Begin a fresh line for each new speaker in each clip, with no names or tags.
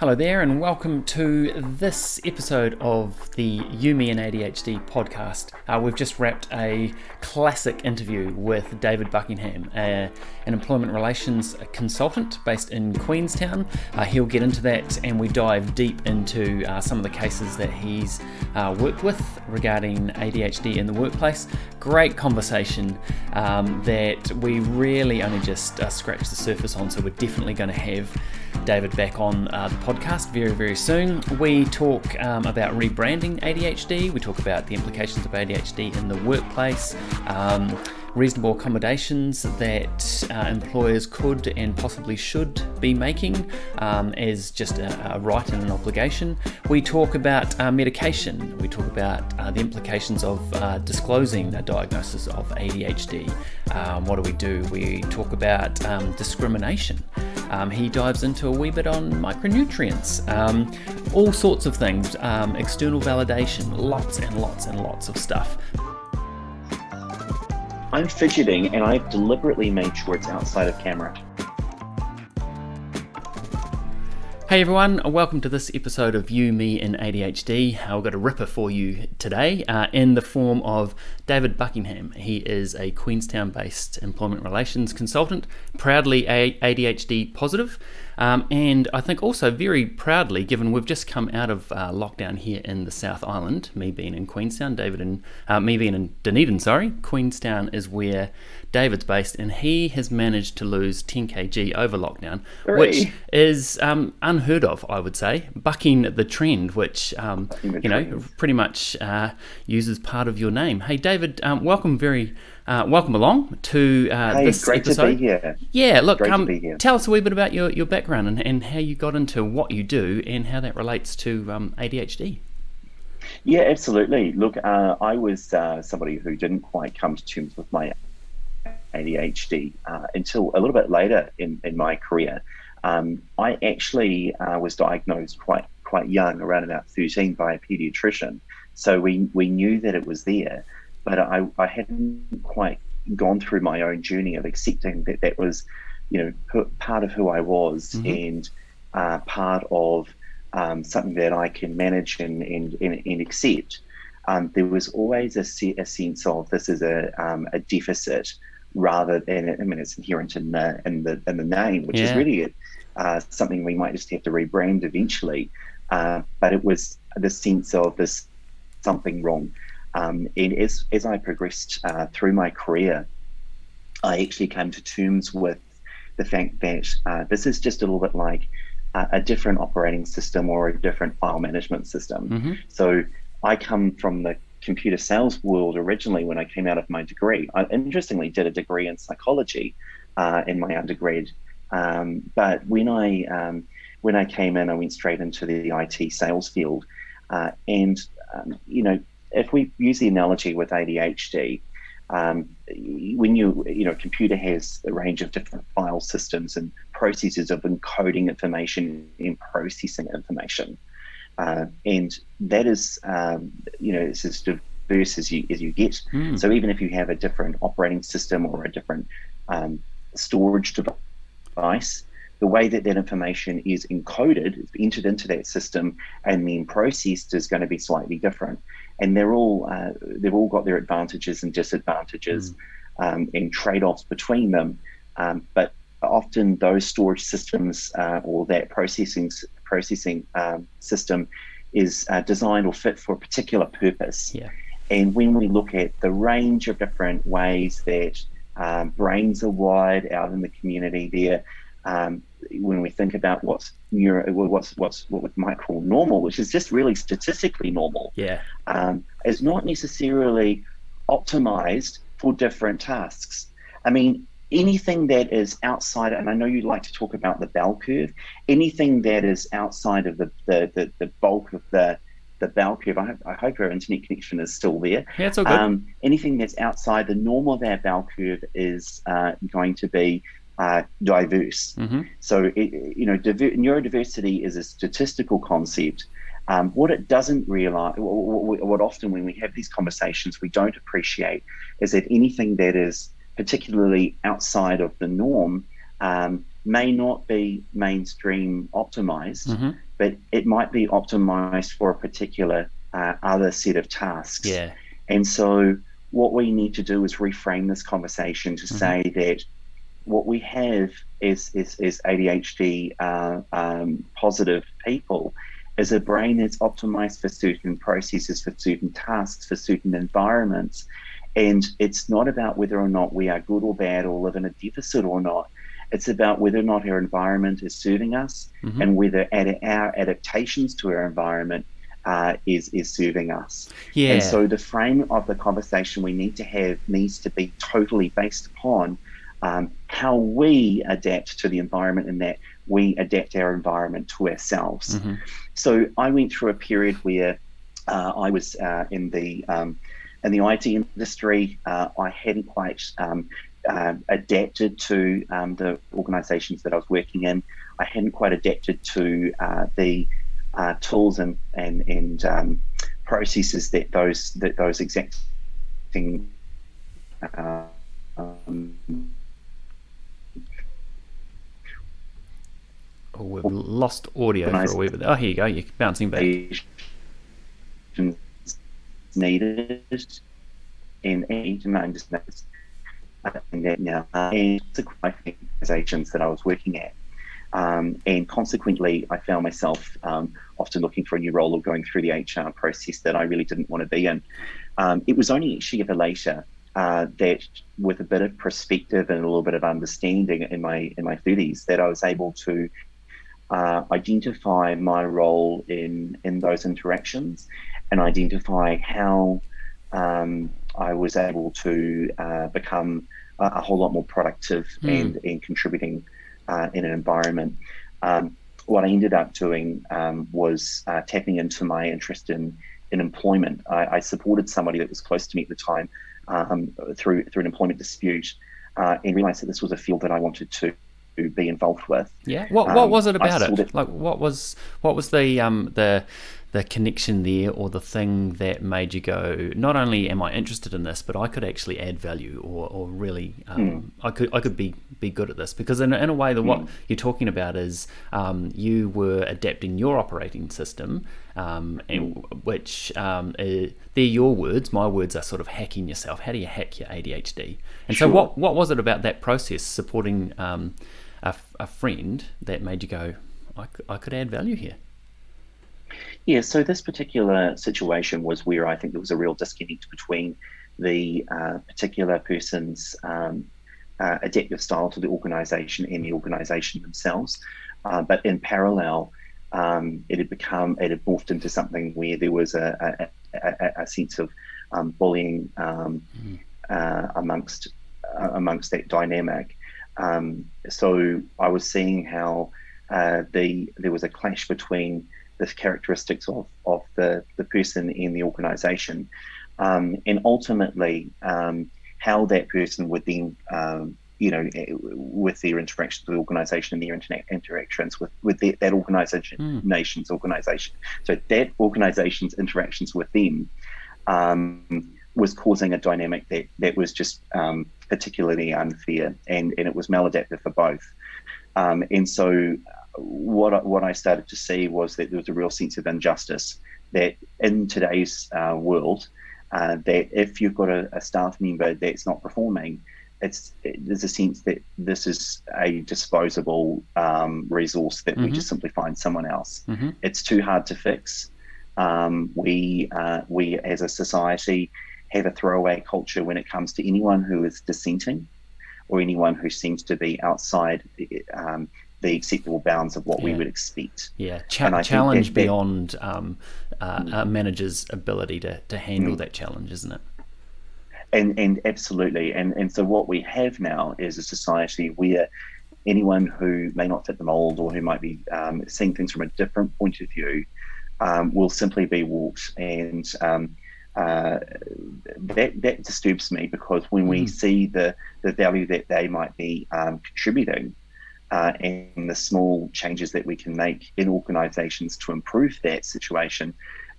Hello there, and welcome to this episode of the You, Me and ADHD podcast. Uh, we've just wrapped a classic interview with David Buckingham, uh, an employment relations consultant based in Queenstown. Uh, he'll get into that, and we dive deep into uh, some of the cases that he's uh, worked with regarding ADHD in the workplace. Great conversation um, that we really only just uh, scratched the surface on, so we're definitely going to have David back on the podcast podcast very, very soon. We talk um, about rebranding ADHD, we talk about the implications of ADHD in the workplace. Um, reasonable accommodations that uh, employers could and possibly should be making um, as just a, a, right and an obligation. We talk about uh, medication, we talk about uh, the implications of uh, disclosing a diagnosis of ADHD. Um, what do we do? We talk about um, discrimination. Um, he dives into a wee bit on micronutrients, um, all sorts of things, um, external validation, lots and lots and lots of stuff.
I'm fidgeting and I've deliberately made sure it's outside of camera.
Hey everyone, welcome to this episode of You, Me, and ADHD. I've got a ripper for you today uh, in the form of David Buckingham. He is a Queenstown based employment relations consultant, proudly ADHD positive, um, and I think also very proudly, given we've just come out of uh, lockdown here in the South Island, me being in Queenstown, David and uh, me being in Dunedin, sorry. Queenstown is where David's based, and he has managed to lose 10 kg over lockdown, which is um, unheard of, I would say, bucking the trend, which um, the you trend. know pretty much uh, uses part of your name. Hey, David, um, welcome very uh, welcome along to uh,
hey,
this
great
episode.
To be here.
Yeah, look, um, tell us a wee bit about your, your background and, and how you got into what you do and how that relates to um, ADHD.
Yeah, absolutely. Look, uh, I was uh, somebody who didn't quite come to terms with my ADHD uh, until a little bit later in, in my career. Um, I actually uh, was diagnosed quite quite young, around about 13, by a pediatrician. So we, we knew that it was there but I, I hadn't quite gone through my own journey of accepting that that was, you know, part of who I was mm-hmm. and uh, part of um, something that I can manage and and, and, and accept. Um, there was always a, se- a, sense of this is a um, a deficit rather than I mean it's inherent in the in the in the name, which yeah. is really uh, something we might just have to rebrand eventually. Uh, but it was the sense of this something wrong. Um, and as, as I progressed uh, through my career, I actually came to terms with the fact that uh, this is just a little bit like a, a different operating system or a different file management system. Mm-hmm. So I come from the computer sales world originally when I came out of my degree. I interestingly did a degree in psychology uh, in my undergrad. Um, but when I um, when I came in, I went straight into the IT sales field, uh, and um, you know if we use the analogy with ADHD, um, when you you know, computer has a range of different file systems and processes of encoding information and processing information, uh, and that is um, you know it's as diverse as you as you get. Mm. So even if you have a different operating system or a different um, storage device, the way that that information is encoded, entered into that system, and then processed is going to be slightly different. And they're all uh, they've all got their advantages and disadvantages, mm. um, and trade-offs between them. Um, but often those storage systems uh, or that processing processing um, system is uh, designed or fit for a particular purpose.
Yeah.
And when we look at the range of different ways that um, brains are wired out in the community, there um, when we think about what's neuro, what's what's what we might call normal, which is just really statistically normal,
yeah,
um, is not necessarily optimized for different tasks. I mean, anything that is outside, and I know you like to talk about the bell curve. Anything that is outside of the the, the, the bulk of the the bell curve. I hope, I hope our internet connection is still there.
Yeah, it's all good. Um,
anything that's outside the normal of that bell curve is uh, going to be uh, diverse. Mm-hmm. So, it, you know, diver- neurodiversity is a statistical concept. Um, what it doesn't realize, what, what often when we have these conversations we don't appreciate, is that anything that is particularly outside of the norm um, may not be mainstream optimized,
mm-hmm.
but it might be optimized for a particular uh, other set of tasks.
Yeah.
And so, what we need to do is reframe this conversation to
Mhm.
say that what we have is is, is ADHD uh, um, positive people is a brain that's optimized for certain processes, for certain tasks, for certain environments. And it's not about whether or not we are good or bad or live in a deficit or not. It's about whether or not our environment is serving us
Mhm.
and whether ad- our adaptations to our environment uh, is is serving us.
Yeah.
And so the frame of the conversation we need to have needs to be totally based upon um, how we adapt to the environment and that we adapt our environment to ourselves.
Mhm.
So I went through a period where uh, I was uh, in the um, in the IT industry. Uh, I hadn't quite um, uh, adapted to um, the organisations that I was working in. I hadn't quite adapted to uh, the uh, tools and and and um, processes that those that those exacting um,
Oh, we've lost audio for a wee bit. Oh, here you go. You're bouncing back.
Needed in each and I understand that and consequently organizations that I was working at. Um, and consequently, I found myself um, often looking for a new role or going through the HR process that I really didn't want to be in. Um, it was only actually ever later uh, that, with a bit of perspective and a little bit of understanding in my in my 30s, that I was able to uh, identify my role in in those interactions and identify how um, I was able to uh, become a, a whole lot more productive
Mm.
and and contributing uh, in an environment. Um, what I ended up doing um, was uh, tapping into my interest in in employment. I, I supported somebody that was close to me at the time um, through through an employment dispute, uh, and realized that this was a field that I wanted to be involved with.
Yeah. What What
Um,
was it about it?
that-
Like, what was what was the um the the connection there, or the thing that made you go, not only am I interested in this, but I could actually add value, or or really, um, I could I could be be good at this because in, in a way, the what you're talking about is um, you were adapting your operating system, um, and which um, uh, they're your words. My words are sort of hacking yourself. How do you hack your ADHD? And so, what what was it about that process supporting um, a, a friend that made you go, I, I could add value here?
Yeah, so this particular situation was where I think there was a real disconnect between the uh, particular person's um, uh, adaptive style to the organisation and the organisation themselves. Uh, but in parallel, um, it had become, it had morphed into something where there was a, a, a, a sense of um, bullying um, uh, amongst uh, amongst that dynamic. Um, so I was seeing how uh, the there was a clash between the characteristics of, of the, the person in the organization. Um, and ultimately, um, how that person would then, um, you know, eh, with their interactions with the organization and their interna- interactions with, with that organization,
Mm.
nation's organization. So that organization's interactions with them um, was causing a dynamic that, that was just um, particularly unfair and, and it was maladaptive for both. Um, and so what I, what I started to see was that there was a real sense of injustice that in today's uh, world, uh, that if you've got a, a staff member that's not performing, it's there's a sense that this is a disposable um, resource that we
Mhm.
just simply find someone else.
Mm-hmm.
It's too hard to fix. Um, we uh, we as a society have a throwaway culture when it comes to anyone who is dissenting or anyone who seems to be outside um, the acceptable bounds of what we would expect.
Yeah,
And I
cha- challenge
that-
beyond um, uh, a manager's ability to, to handle
Mm.
that challenge, isn't it?
And and absolutely. And and so what we have now is a society where anyone who may not fit the mold or who might be um, seeing things from a different point of view um, will simply be walked. And um, uh, that that disturbs me because when we
Mm.
see the the value that they might be um, contributing. Uh, and the small changes that we can make in organisations to improve that situation,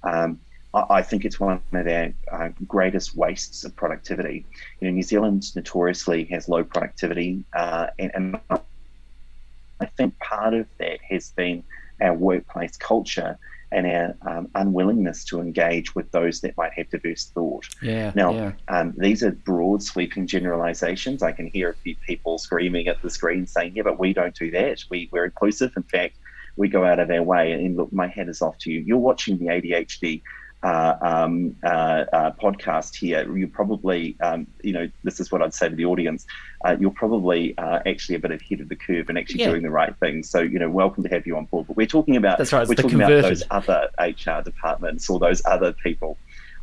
um, I, I think it's one of our uh, greatest wastes of productivity. You know, New Zealand notoriously has low productivity, uh, and, and I think part of that has been our workplace culture and our um, unwillingness to engage with those that might have diverse thought.
Yeah.
Now,
yeah.
Um, these are broad, sweeping generalizations. I can hear a few people screaming at the screen saying, "Yeah, but we don't do that. We, we're inclusive. In fact, we go out of our way." And look, my hat is off to you. You're watching the ADHD uh, um, uh, uh, podcast here, you probably, um, you know, this is what I'd say to the audience. Uh, you're probably uh, actually a bit ahead of the curve and actually
Yeah.
doing the right thing. So, you know, welcome to have you on board. But we're talking about
That's right,
we're talking
converted.
about those other HR departments or those other people.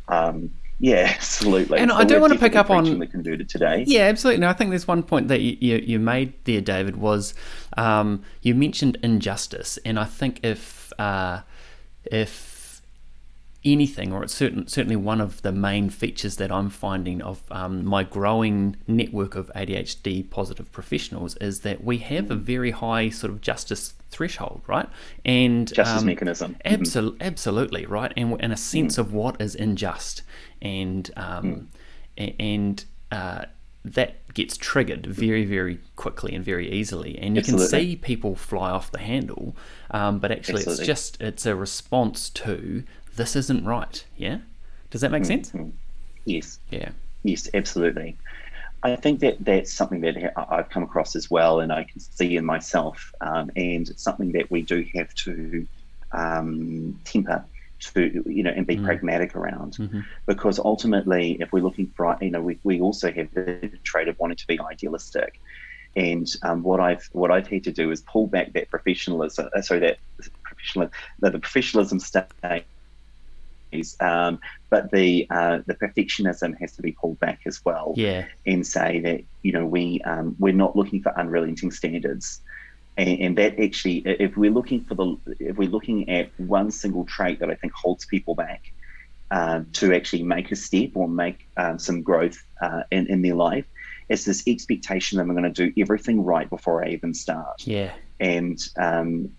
Um, yeah, absolutely.
And
So
I do wanna pick up on-
the converted today.
Yeah, absolutely. No, I think there's one point that you, you, you made there, David, was um, you mentioned injustice, and I think if uh, if anything, or it's certain, certainly one of the main features that I'm finding of um, my growing network of ADHD positive professionals is that we have a very high sort of justice threshold, right? And
Justice
um,
mechanism. Mhm.
Absolutely right, and and a sense of what is unjust, and um, a- and uh, that gets triggered very very quickly and very easily, and you can see people fly off the handle, um, but actually
Absolutely.
it's just it's a response to this isn't right. Yeah, does that make sense?
Yes.
Yeah.
Yes, absolutely. I think that that's something that I've come across as well, and I can see in myself, um, and it's something that we do have to um, temper to, you know, and be pragmatic around, because ultimately, if we're looking for, you know, we, we also have the trait of wanting to be idealistic, and um, what I've what I've had to do is pull back that professionalism, uh, sorry, that professional, the, the professionalism state um, but the uh, the perfectionism has to be pulled back as well,
Yeah.
and say that you know we um, we're not looking for unrelenting standards, and, and that actually, if we're looking for the if we're looking at one single trait that I think holds people back um, to actually make a step or make um, some growth uh, in in their life, it's this expectation that I'm going to do everything right before I even start
Yeah.
and um,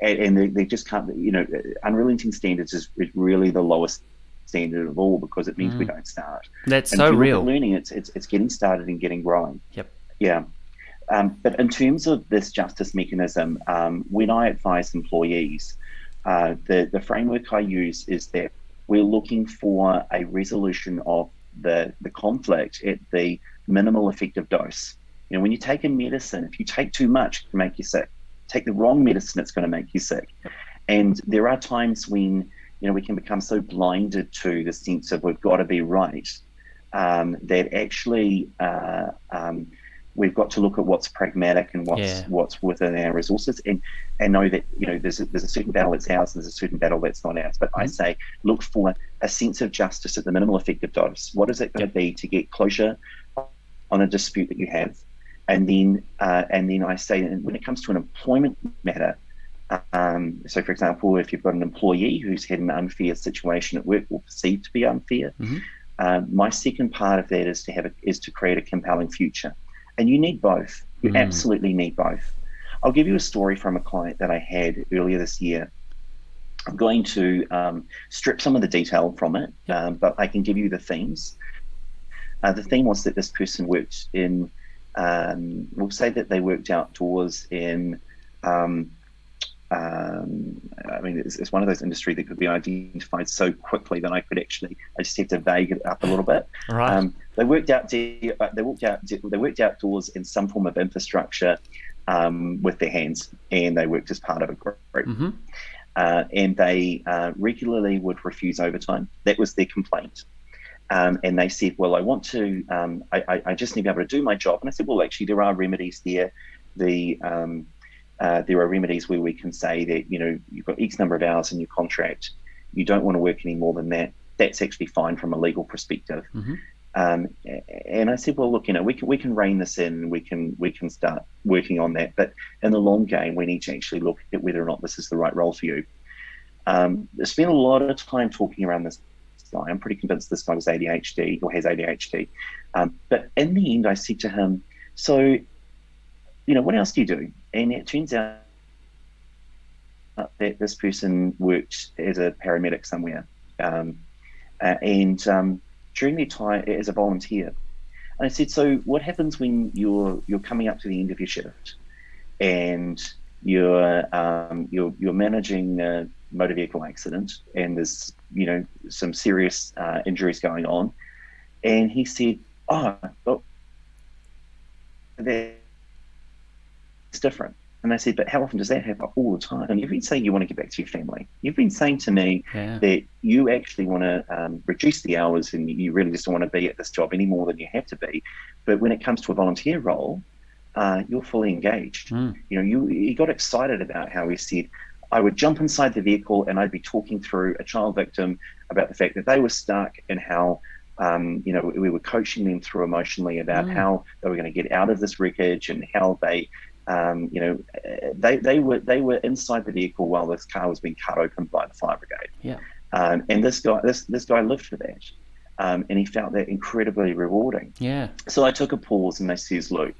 and, and they, they just can't. You know, unrelenting standards is, really the lowest standard of all because it means we don't start.
That's
And
so
if you look at
real.
learning, it's, it's it's getting started and getting growing.
Yep.
Yeah. Um, but in terms of this justice mechanism, um, when I advise employees, uh, the, the framework I use is that we're looking for a resolution of the, the conflict at the minimal effective dose. You know, when you take a medicine, if you take too much, it can make you sick. Take the wrong medicine, it's going to make you sick. And there are times when, you know, we can become so blinded to the sense of we've got to be right um, that actually uh, um, we've got to look at what's pragmatic and what's
Yeah.
what's within our resources and and know that you know there's a, there's a certain battle that's ours and there's a certain battle that's not ours. But I say look for a sense of justice at the minimal effective dose. What is it going to be to get closure on a dispute that you have and then uh, and then I say when it comes to an employment matter um, so for example if you've got an employee who's had an unfair situation at work or perceived to be unfair
Mhm.
um, my second part of that is to have a, is to create a compelling future, and you need both. You
Mm.
absolutely need both. I'll give you a story from a client that I had earlier this year. I'm going to um, strip some of the detail from it, um, but I can give you the themes. Uh, the theme was that this person worked in, um, we'll say that they worked outdoors in um, um, I mean, it's, it's one of those industries that could be identified so quickly that I could actually, I just have to vague it up a little bit.
Right.
Um, they worked out, they worked out, they worked outdoors in some form of infrastructure um, with their hands, and they worked as part of a group.
hmm
Uh, and they uh, regularly would refuse overtime. That was their complaint. Um, and they said, "Well, I want to. Um, I, I, I just need to be able to do my job." And I said, "Well, actually, there are remedies there. The um, uh, there are remedies where we can say that you know you've got X number of hours in your contract. You don't want to work any more than that. That's actually fine from a legal perspective."
Mhm.
Um, and I said, "Well, look, you know, we can we can rein this in. We can we can start working on that. But in the long game, we need to actually look at whether or not this is the right role for you." Um, I spent a lot of time talking around this guy. I'm pretty convinced this guy was ADHD or has ADHD. Um, but in the end, I said to him, "So, you know, what else do you do?" And it turns out that this person worked as a paramedic somewhere, um, uh, and um, during their time as a volunteer. And I said, "So, what happens when you're you're coming up to the end of your shift?" and you're um, you're you're managing a motor vehicle accident, and there's you know some serious uh, injuries going on, and he said, "Oh, well, that's different." And I said, but how often does that happen? All the time. And you've been saying you want to get back to your family. You've been saying to me
Yeah.
that you actually want to um, reduce the hours and you really just don't want to be at this job any more than you have to be. But when it comes to a volunteer role, uh, you're fully engaged.
Mm.
You know, you he got excited about how he said, I would jump inside the vehicle and I'd be talking through a child victim about the fact that they were stuck and how, um, you know, we were coaching them through emotionally about
Mm.
how they were going to get out of this wreckage and how they, um, you know, they they were they were inside the vehicle while this car was being cut open by the fire brigade.
Yeah.
Um, and this guy this this guy lived for that, um, and he found that incredibly rewarding.
Yeah.
So I took a pause and I says, look,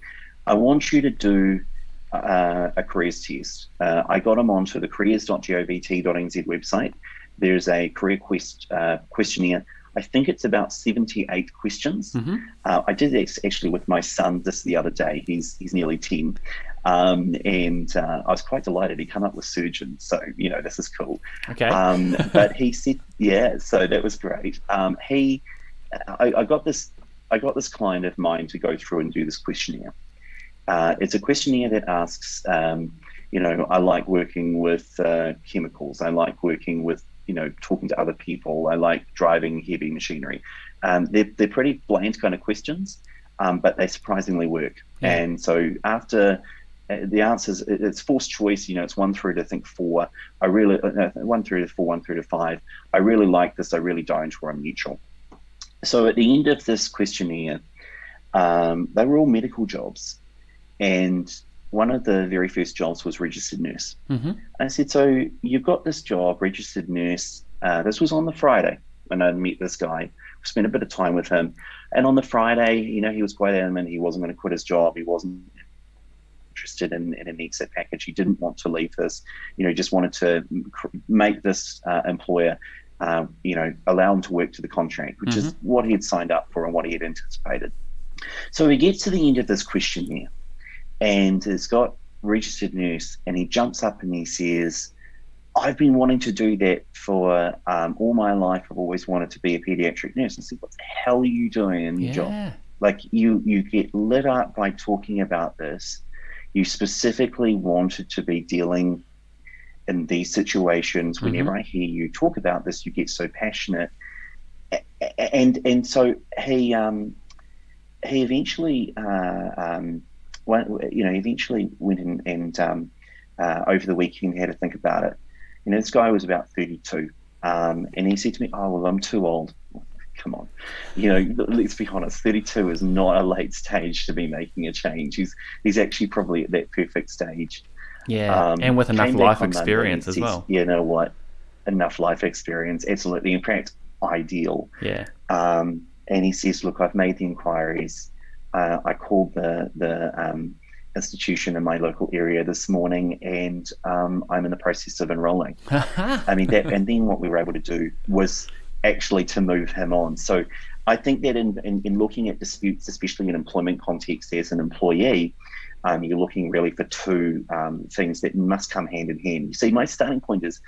I want you to do uh, a careers test. Uh, I got him onto the careers.govt.nz website. There's a career quest uh, questionnaire. I think it's about 78 questions.
hmm
Uh, I did this actually with my son just the other day. He's he's nearly 10. Um, and uh, I was quite delighted. He came up with surgeon. So, you know, this is cool.
Okay.
Um, but he said, yeah, so that was great. Um, he, I, I got this, I got this client of mine to go through and do this questionnaire. Uh, it's a questionnaire that asks, um, you know, I like working with uh, chemicals. I like working with, you know, talking to other people. I like driving heavy machinery. Um, they're, they're pretty bland kind of questions, um, but they surprisingly work.
Yeah.
And so after uh, the answers, it's forced choice. You know, it's one through to I think four. I really uh, no, one through to four, one through to five. I really like this. I really don't, or I'm neutral. So at the end of this questionnaire, um, they were all medical jobs, and one of the very first jobs was registered nurse.
hmm
I said, so you've got this job, registered nurse. Uh, this was on the Friday when I met this guy. Spent a bit of time with him, and on the Friday, you know, he was quite adamant he wasn't going to quit his job. He wasn't interested in, in an exit package. He didn't want to leave this. You know, he just wanted to make this uh, employer, uh, you know, allow him to work to the contract, which is what he had signed up for and what he had anticipated. So we get to the end of this questionnaire, and has got registered nurse, and he jumps up and he says, I've been wanting to do that for um, all my life. I've always wanted to be a pediatric nurse. I said, What the hell are you doing in your job? Like you, you get lit up by talking about this. You specifically wanted to be dealing in these situations. Whenever I hear you talk about this, you get so passionate. And and so he um, he eventually uh, um, you know, eventually went in and um, uh, over the weekend had to think about it. You know, this guy was about 32, um, and he said to me, "Oh well, I'm too old." Come on, you know, let's be honest. 32 is not a late stage to be making a change. He's he's actually probably at that perfect stage.
Yeah.
Um,
and with enough life experience as well.
You know what? Enough life experience, absolutely. In fact, ideal.
Yeah.
Um, and he says, "Look, I've made the inquiries. Uh, I called the the um, institution in my local area this morning, and um, I'm in the process of enrolling." I mean, that, and then what we were able to do was actually to move him on. So I think that in, in, in looking at disputes, especially in employment context as an employee, um, you're looking really for two um, things that must come hand in hand. You see, my starting point is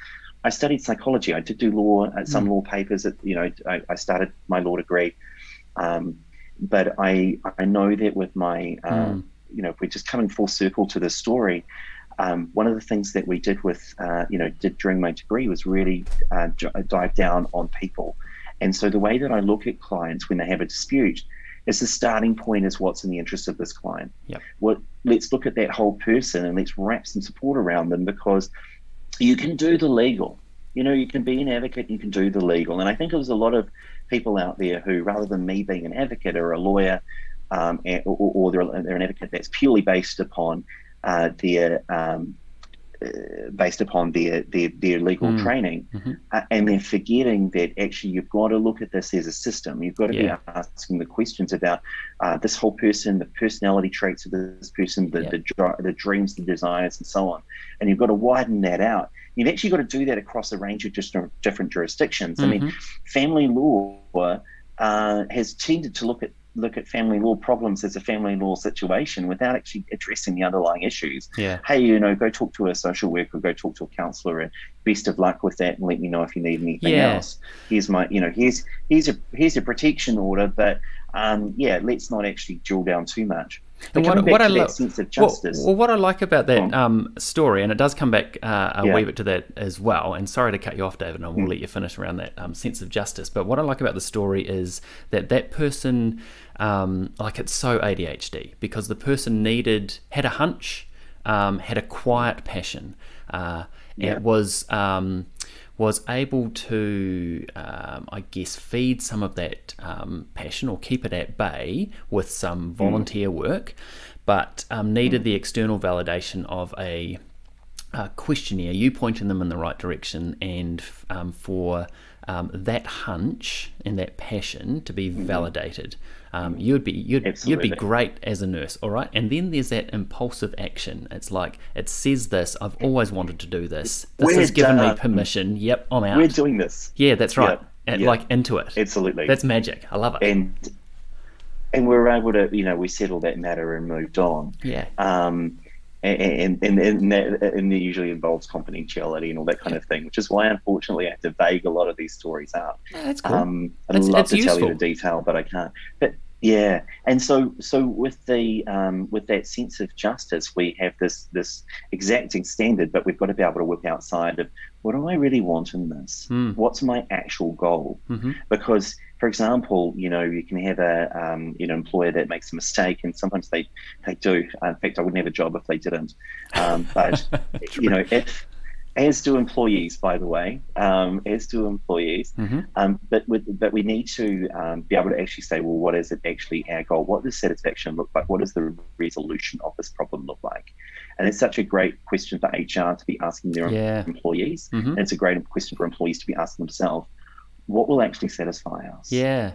I studied psychology. I did do law, uh, some law papers. At, you know, I, I started my law degree. Um, but I, I know that with my, um, you know, if we're just coming full circle to the story, um, one of the things that we did with, uh, you know, did during my degree was really uh, j- dive down on people. And so the way that I look at clients when they have a dispute is the starting point is what's in the interest of this client.
Yep.
What let's look at that whole person and let's wrap some support around them because you can do the legal. You know, you can be an advocate, you can do the legal. And I think it was a lot of people out there who, rather than me being an advocate or a lawyer, um, or, or they're, they're an advocate that's purely based upon uh, their um, uh, based upon their their, their legal
Mm.
training,
Mhm.
uh, and then forgetting that actually you've got to look at this as a system. You've got to
Yeah.
be asking the questions about uh, this whole person, the personality traits of this person, the
Yeah.
the, the dreams, the desires, and so on. And you've got to widen that out. You've actually got to do that across a range of just different jurisdictions. I mean,
Mhm.
family law uh, has tended to look at look at family law problems as a family law situation without actually addressing the underlying issues.
Yeah.
Hey, you know, go talk to a social worker, go talk to a counsellor, and best of luck with that. And let me know if you need anything
Yeah.
else. Here's my, you know, here's here's a here's a protection order, but um, yeah, let's not actually drill down too much.
And what- what I
that
lo-
sense of
Well-
justice.
Well, what I like about that um, story, and it does come back uh, a
Yeah.
wee bit to that as well. And sorry to cut you off, David, and I will
Mm.
let you finish around that um, sense of justice. But what I like about the story is that that person, um, like, it's so ADHD because the person needed had a hunch, um, had a quiet passion, uh,
Yeah.
it was. Um, was able to, um, I guess, feed some of that um, passion or keep it at bay with some volunteer work, but um, needed the external validation of a, a questionnaire, you pointing them in the right direction, and um, for um, that hunch and that passion to be validated. Um, you'd be you'd, you'd be great as a nurse, all right. And then there's that impulsive action. It's like it says this. I've always wanted to do this. This
We're
has given me permission. Yep, I'm out.
We're doing this.
yeah, that's right. And,
yeah.
Like into it.
Absolutely.
That's magic. I love it.
and and we were able to, you know, we settled that matter and moved on.
yeah.
Um, and, and, and, that, and that usually involves confidentiality and all that kind of thing, which is why, unfortunately, I have to vague a lot of these stories out.
Yeah, that's cool.
Um, I'd
It's-
love
it's
to tell you the detail, but I can't. But yeah, and so so with the um, with that sense of justice, we have this this exacting standard, but we've got to be able to work outside of what do I really want in this?
Hmm.
What's my actual goal?
hmm
because for example you know you can have a um, you know employer that makes a mistake and sometimes they they do. In fact i wouldn't have a job if they didn't. Um, but you know if as do employees by the way um, as do employees.
Hmm
um, but with, but we need to um, be able to actually say well what is it actually our goal? What does satisfaction look like? What does the resolution of this problem look like? And it's such a great question for hr to be asking their
Yeah.
employees.
Hmm
and it's a great question for employees to be asking themselves what will actually satisfy us
Yeah.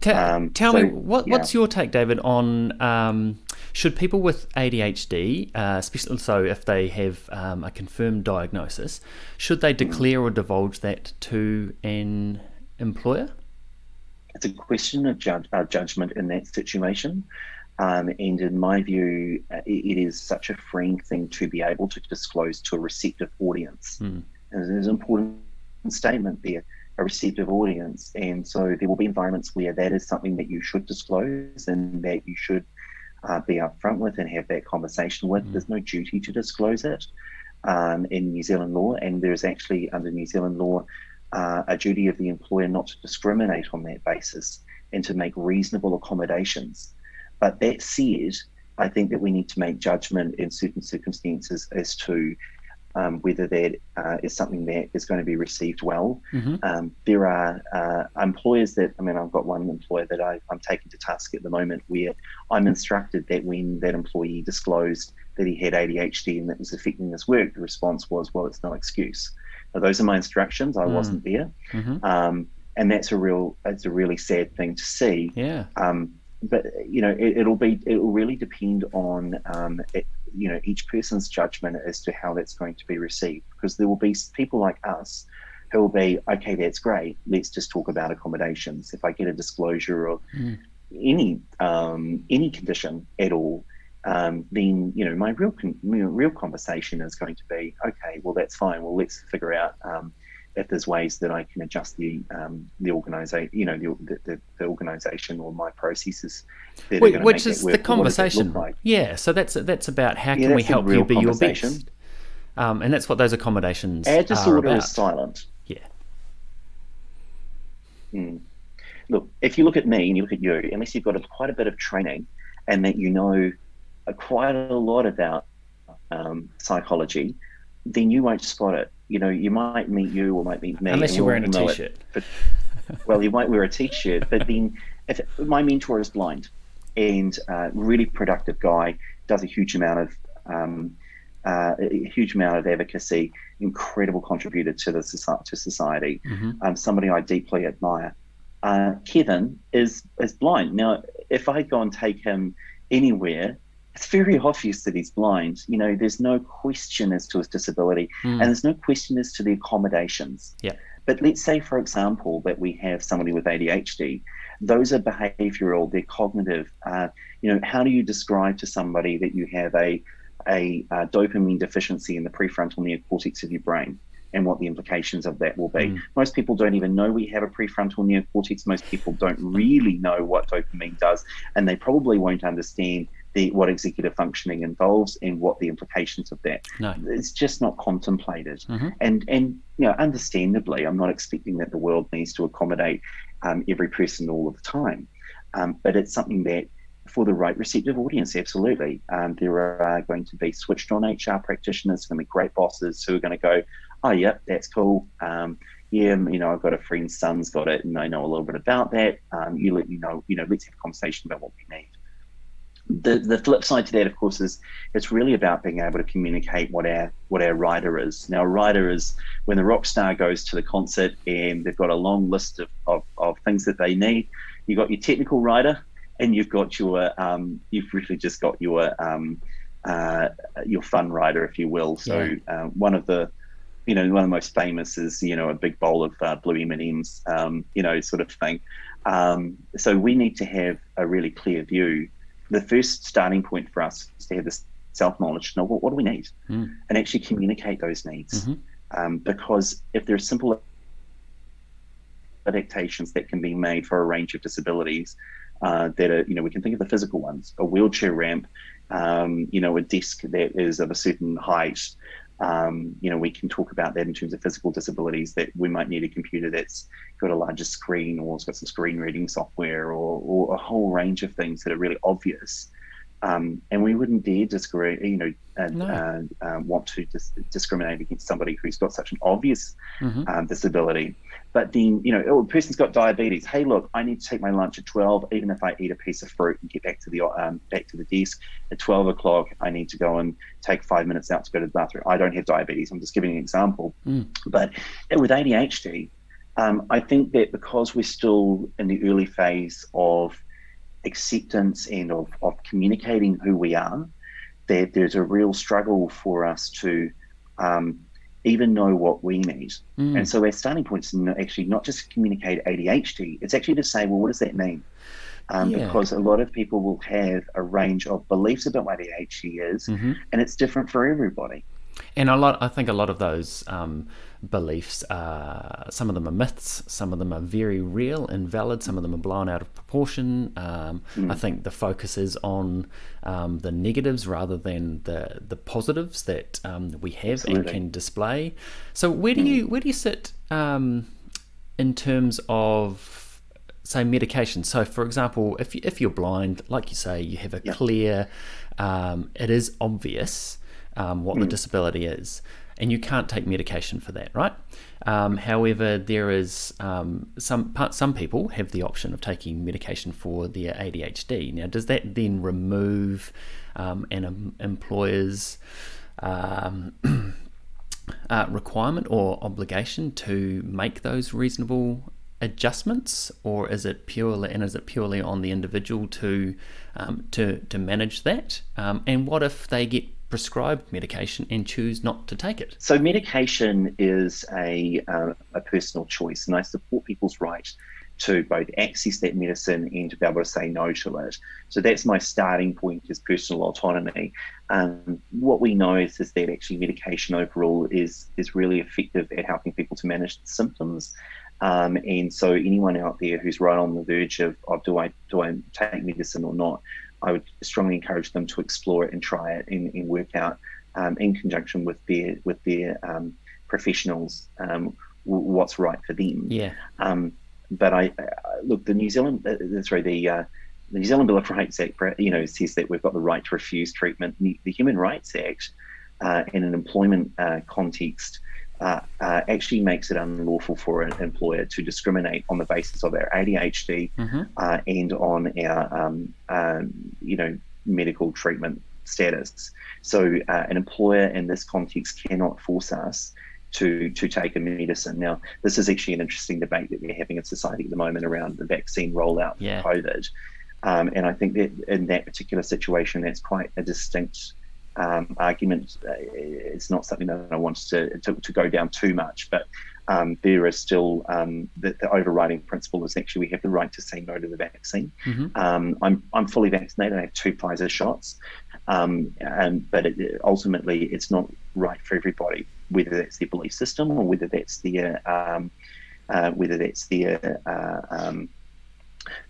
Ta-
Um,
tell
so,
me, what,
yeah.
what's your take, David, on um, should people with ADHD, uh, especially so if they have um, a confirmed diagnosis, should
Hmm.
they declare or divulge that to an employer?
it's a question of judge, uh, judgment in that situation. Um, and in my view, uh, it, it is such a freeing thing to be able to disclose to a receptive audience.
Hmm.
And there's an important statement there, a receptive audience. And so there will be environments where that is something that you should disclose and that you should uh, be upfront with and have that conversation with.
Mm.
There's no duty to disclose it um, in New Zealand law, and there's actually under New Zealand law uh, a duty of the employer not to discriminate on that basis and to make reasonable accommodations. But that said, I think that we need to make judgment in certain circumstances as to um, whether that uh, is something that is going to be received well.
hmm
Um, there are uh, employers that, I mean, I've got one employer that I, I'm taking to task at the moment where I'm instructed that when that employee disclosed that he had ADHD and that was affecting his work, the response was, well, it's no excuse. Now, those are my instructions. I
Mm.
wasn't there.
hmm
Um, and that's a real, that's a really sad thing to see.
Yeah.
Um, but you know, it, it'll be, it will really depend on, um, it, you know, each person's judgment as to how that's going to be received. Because there will be people like us who will be, okay, that's great. Let's just talk about accommodations. If I get a disclosure of
Mm.
any um, any condition at all, um, then you know my real con- real conversation is going to be, okay, well that's fine. Well, let's figure out. Um, if there's ways that I can adjust the um, the organization, you know, the, the, the organization or my processes, that are
Which is the
work, or what does that look
conversation.
like?
Yeah. So that's that's about how
Yeah,
can we help you be your best. Um, and that's what those accommodations are
disorder
about.
is silent.
Yeah.
Mm. Look, if you look at me and you look at you, unless you've got a, quite a bit of training and that you know uh, quite a lot about um, psychology, then you won't spot it. You know, you might meet you or might meet me.
Unless you're wearing a t-shirt.
well, you might wear a t-shirt, but then if my mentor is blind and uh, really productive guy, does a huge amount of um, uh, a huge amount of advocacy, incredible contributor to the society, to society.
hmm
Um, somebody I deeply admire. Uh, Kevin is is blind now. If I go and take him anywhere, it's very obvious that he's blind. You know, there's no question as to his disability, mm. and there's no question as to the accommodations.
Yeah.
But let's say, for example, that we have somebody with ADHD. Those are behavioural, they're cognitive. Uh, you know, how do you describe to somebody that you have a, a, a dopamine deficiency in the prefrontal neocortex of your brain? and what the implications of that will be. Mm. Most people don't even know we have a prefrontal neocortex. Most people don't really know what dopamine does, and they probably won't understand the what executive functioning involves and what the implications of that.
No.
It's just not contemplated.
Mm-hmm.
And and you know, understandably, I'm not expecting that the world needs to accommodate um, every person all of the time, um, but it's something that for the right receptive audience, absolutely. Um, there are going to be switched on HR practitioners, going to be great bosses who are going to go, oh, yep, that's cool. Um, yeah, you know, I've got a friend's son's got it and I know a little bit about that. Um, you let me know, you know, let's have a conversation about what we need the the flip side to that, of course, is it's really about being able to communicate what our what our rider is. Now, a rider is when the rock star goes to the concert and they've got a long list of, of, of things that they need. You've got your technical rider, and you've got your um, you've really just got your um, uh, your fun rider, if you will. So yeah. uh, one of the you know one of the most famous is you know a big bowl of uh, blue M and M's, um, you know, sort of thing. Um, so we need to have a really clear view the first starting point for us is to have this self knowledge to know what, what do we need
mm.
and actually communicate those needs.
Mm-hmm.
Um, because if there are simple adaptations that can be made for a range of disabilities, uh, that are, you know, we can think of the physical ones, a wheelchair ramp, um, you know, a desk that is of a certain height, um, you know, we can talk about that in terms of physical disabilities that we might need a computer that's got a larger screen or it's got some screen reading software or, or a whole range of things that are really obvious. Um, and we wouldn't dare discriminate, you know, and
no.
uh, uh, want to dis- discriminate against somebody who's got such an obvious
mm-hmm.
um, disability. But then, you know, oh, a person's got diabetes. Hey, look, I need to take my lunch at twelve, even if I eat a piece of fruit and get back to the um, back to the desk at twelve o'clock. I need to go and take five minutes out to go to the bathroom. I don't have diabetes. I'm just giving an example.
Mm.
But with ADHD, um, I think that because we're still in the early phase of acceptance and of, of communicating who we are, that there's a real struggle for us to um, even know what we need.
Mm.
And so our starting point is actually not just to communicate ADHD, it's actually to say, well, what does that mean? Um,
yeah.
Because a lot of people will have a range of beliefs about what ADHD is,
mm-hmm.
and it's different for everybody.
And a lot, I think, a lot of those um, beliefs, uh, some of them are myths, some of them are very real and valid, some of them are blown out of proportion. Um,
mm.
I think the focus is on um, the negatives rather than the the positives that um, we have
Absolutely.
and can display. So where do
mm.
you where do you sit um, in terms of say medication? So for example, if you, if you're blind, like you say, you have a
yeah.
clear, um, it is obvious um, what mm. the disability is and you can't take medication for that, right? Um, however, there is um, some some people have the option of taking medication for their ADHD. Now, does that then remove um, an employer's um, uh, requirement or obligation to make those reasonable adjustments, or is it purely and is it purely on the individual to um, to to manage that? Um, and what if they get prescribed medication and choose not to take it?
So, medication is a, uh, a personal choice, and I support people's right to both access that medicine and to be able to say no to it. So that's my starting point is personal autonomy. Um, what we know is, is that actually medication overall is is really effective at helping people to manage the symptoms. Um, and so anyone out there who's right on the verge of, of do I do I take medicine or not, I would strongly encourage them to explore it and try it and, and work out um, in conjunction with their with their um, professionals um, w- what's right for them.
Yeah.
Um, but I uh, look the New Zealand uh, sorry the uh, the New Zealand Bill of Rights Act you know says that we've got the right to refuse treatment. The Human Rights Act uh, in an employment uh, context uh, uh, actually makes it unlawful for an employer to discriminate on the basis of our ADHD
mm-hmm.
uh, and on our, um, um, you know, medical treatment status. So uh, an employer in this context cannot force us to to take a medicine. Now, this is actually an interesting debate that we're having in society at the moment around the vaccine rollout
yeah.
for COVID. Um, and I think that in that particular situation, that's quite a distinct um, argument. Uh, it's not something that I wanted to, to, to go down too much, but um, there is still um, the, the, overriding principle is actually we have the right to say no to the vaccine. Mm-hmm. Um, I'm, I'm fully vaccinated. I have two Pfizer shots, um, and, but it, ultimately it's not right for everybody, whether that's their belief system or whether that's their um, uh, whether that's their uh, um,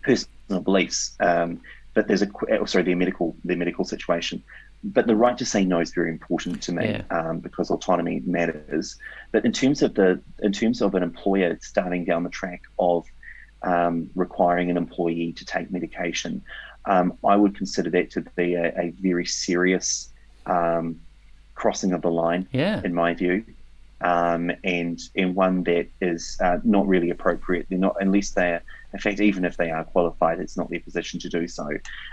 personal beliefs. but there's a oh, sorry their medical their medical situation but the right to say no is very important to me yeah. um, because autonomy matters. But in terms of the in terms of an employer starting down the track of um, requiring an employee to take medication, um, I would consider that to be a, a very serious um, crossing of the line.
Yeah.
in my view. Um, and and one that is uh, not really appropriate. They're not unless they're in fact, even if they are qualified, it's not their position to do so.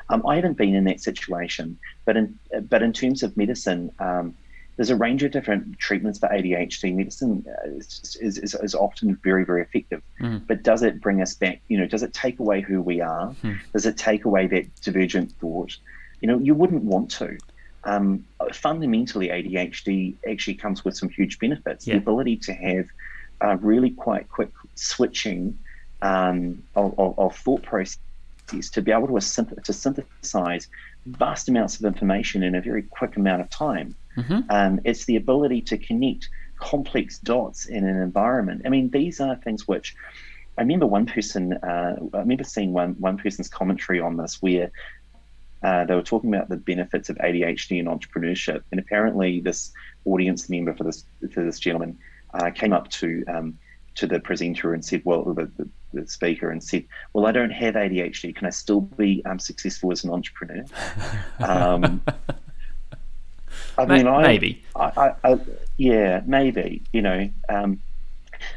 Um, I haven't been in that situation, but in but in terms of medicine, um, there's a range of different treatments for ADHD. Medicine uh, is, is, is often very, very effective. Mm. But does it bring us back? You know, does it take away who we are? Mm. Does it take away that divergent thought? You know, you wouldn't want to. Um, fundamentally, ADHD actually comes with some huge benefits. Yeah. The ability to have uh, really quite quick switching um, of, of, of, thought processes to be able to, to synthesize vast amounts of information in a very quick amount of time. Mm-hmm. Um, it's the ability to connect complex dots in an environment. I mean, these are things which I remember one person, uh, I remember seeing one, one person's commentary on this where uh, they were talking about the benefits of ADHD and entrepreneurship. And apparently, this audience member for this for this gentleman uh, came up to um, to the presenter and said, "Well, the, the, the, speaker and said, well, I don't have ADHD. Can I still be um, successful as an entrepreneur?" Um, I mean,
maybe.
I, I, I, yeah, maybe. You know, um,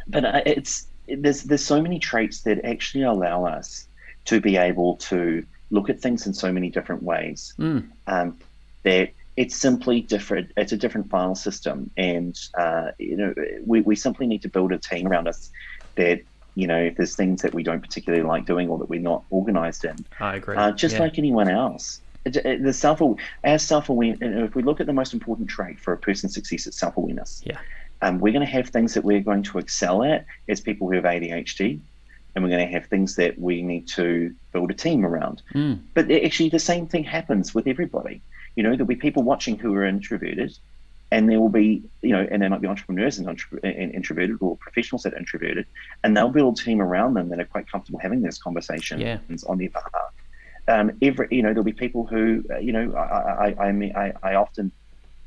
but it's there's there's so many traits that actually allow us to be able to look at things in so many different ways. Mm. Um, that it's simply different. It's a different file system, and uh, you know we, we simply need to build a team around us that you know if there's things that we don't particularly like doing or that we're not organized in.
I agree.
Uh, just yeah. like anyone else, the self as self awareness. If we look at the most important trait for a person's success, it's self awareness.
Yeah.
Um, we're going to have things that we're going to excel at as people who have ADHD, and we're going to have things that we need to build a team around. Mm. But actually, the same thing happens with everybody. You know, there'll be people watching who are introverted, and there will be, you know, and there might be entrepreneurs and, and introverted or professionals that are introverted, and they'll build a team around them that are quite comfortable having those conversations
yeah.
on their behalf. Um, every, you know, there'll be people who, uh, you know, I, I, I mean, I, I often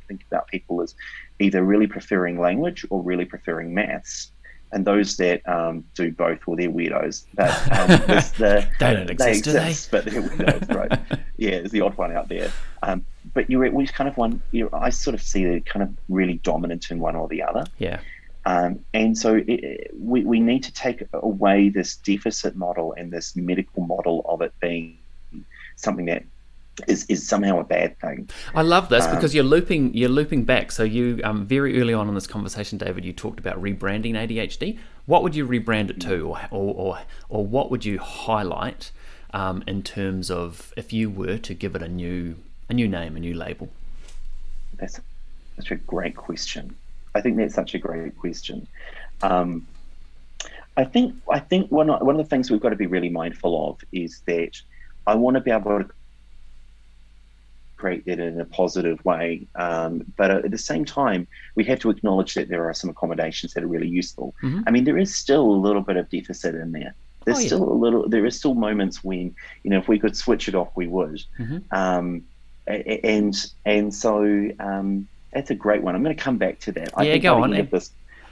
think about people as either really preferring language or really preferring maths and those that um, do both, well, they're weirdos. But um,
the, they don't exist, they exist,
but they're weirdos, right? yeah, there's the odd one out there. Um, but you we kind of one. You know, I sort of see it kind of really dominant in one or the other.
Yeah.
Um, and so it, we, we need to take away this deficit model and this medical model of it being something that is, is somehow a bad thing.
I love this um, because you're looping you're looping back. So you um, very early on in this conversation, David, you talked about rebranding ADHD. What would you rebrand it to, or or or, or what would you highlight um, in terms of if you were to give it a new a new name, a new label?
That's such a great question. I think that's such a great question. Um, I think I think one one of the things we've got to be really mindful of is that I want to be able to create that in a positive way. Um, but at the same time, we have to acknowledge that there are some accommodations that are really useful. Mm-hmm. I mean, there is still a little bit of deficit in there. There's oh, yeah. still a little. There is still moments when you know if we could switch it off, we would. Mm-hmm. Um, and and so um, that's a great one. I'm going to come back to that.
I yeah, go on.
This,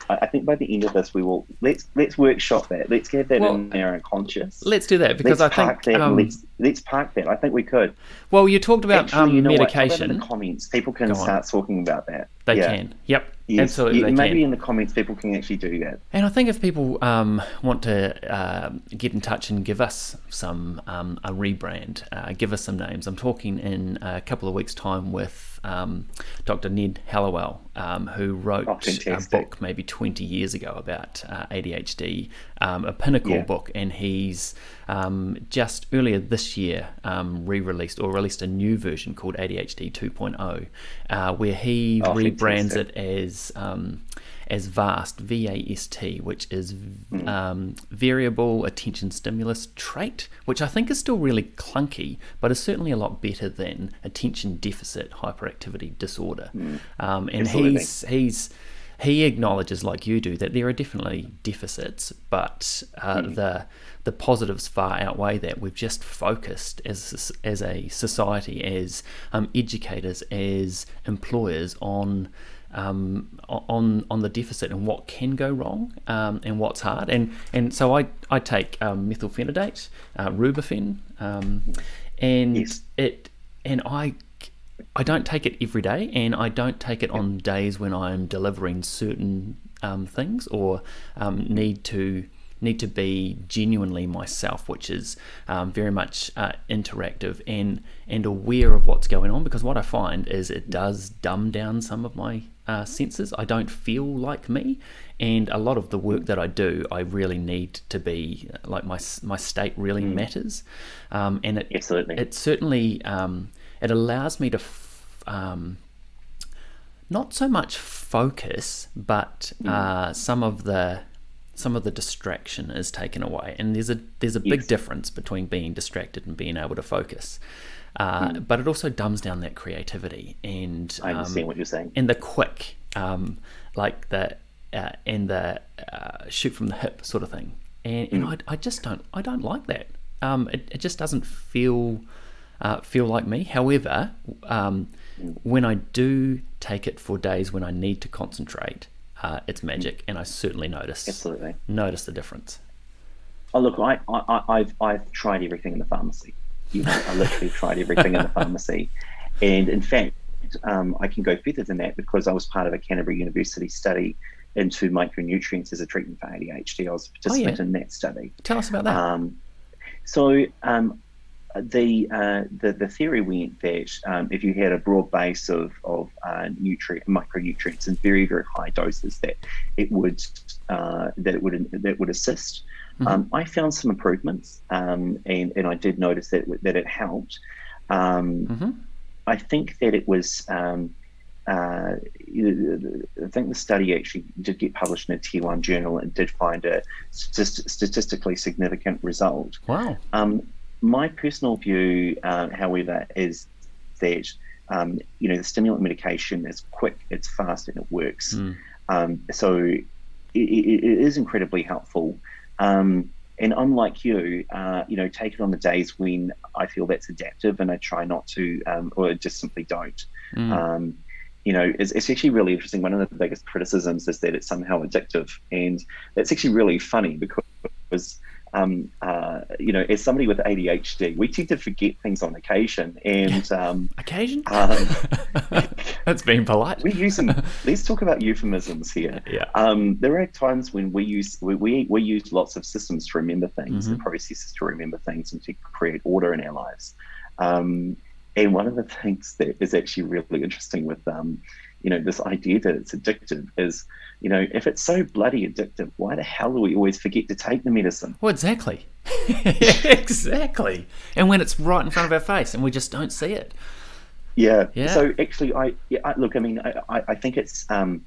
I think by the end of this, we will let's let's workshop that. Let's get that well, in our unconscious.
Let's do that because let's I think
that, um, let's let's park that. I think we could.
Well, you talked about Actually, um, you know medication.
in the comments, people can start talking about that.
They yeah. can. Yep. Yes. Absolutely.
Yeah, maybe can. in the comments, people can actually do that.
And I think if people um, want to uh, get in touch and give us some um, a rebrand, uh, give us some names. I'm talking in a couple of weeks' time with um, Dr. Ned Hallowell, um, who wrote
oh,
a book maybe 20 years ago about uh, ADHD, um, a pinnacle yeah. book, and he's um, just earlier this year um, re-released or released a new version called ADHD 2.0, uh, where he oh, rebrands fantastic. it as um, as VAST, V A S T, which is mm. um, variable attention stimulus trait, which I think is still really clunky, but is certainly a lot better than attention deficit hyperactivity disorder. Mm. Um, and Absolutely. he's he's he acknowledges, like you do, that there are definitely deficits, but uh, mm. the the positives far outweigh that. We've just focused as as a society, as um, educators, as employers on um, on on the deficit and what can go wrong um, and what's hard. And and so I I take um, methylphenidate, uh, Rubifen, um, and yes. it and I. I don't take it every day, and I don't take it on days when I'm delivering certain um, things or um, need to need to be genuinely myself, which is um, very much uh, interactive and and aware of what's going on. Because what I find is it does dumb down some of my uh, senses. I don't feel like me, and a lot of the work that I do, I really need to be like my my state really mm. matters, um, and it
absolutely
it certainly um, it allows me to. F- um, not so much focus, but mm. uh, some of the some of the distraction is taken away, and there's a there's a big difference between being distracted and being able to focus. Uh, mm. But it also dumbs down that creativity and
I understand um, what you're saying.
And the quick, um, like the uh, and the uh, shoot from the hip sort of thing. And, mm. and hmm. I, I, just don't I don't like that. Um, it, it just doesn't feel uh, feel like me. However, um, mm. when I do take it for days when I need to concentrate, uh, it's magic, and I certainly notice
absolutely
notice the difference.
Oh look, I, I have I've tried everything in the pharmacy. You know, I literally tried everything in the pharmacy, and in fact, um, I can go further than that because I was part of a Canterbury University study into micronutrients as a treatment for ADHD. I was a participant oh, yeah. in that study.
Tell us about that. Um,
so um, the, uh, the the theory went that um, if you had a broad base of of uh, nutrient micronutrients in very very high doses, that it would uh, that it would that would assist. Mm-hmm. Um, I found some improvements, um, and and I did notice that that it helped. Um, mm-hmm. I think that it was. Um, uh, I think the study actually did get published in a tier one journal and did find a st- statistically significant result.
Wow.
Um, my personal view, uh, however, is that um, you know the stimulant medication is quick, it's fast, and it works. Mm. Um, so it, it, it is incredibly helpful. Um, and unlike you, uh, you know, take it on the days when I feel that's adaptive, and I try not to, um, or just simply don't. Mm. you know, it's, it's, actually really interesting. One of the biggest criticisms is that it's somehow addictive, and that's actually really funny because um, uh, you know, as somebody with ADHD, we tend to forget things on occasion. And um,
occasion, um, that's being polite.
We use them. Let's talk about euphemisms here.
Yeah.
Um, there are times when we use we, we, we use lots of systems to remember things mm-hmm. and processes to remember things and to create order in our lives. Um, and one of the things that is actually really interesting with um, you know this idea that it's addictive is you know if it's so bloody addictive why the hell do we always forget to take the medicine
well exactly exactly and when it's right in front of our face and we just don't see it
yeah, yeah. so actually i yeah, I, look i mean i, I think it's um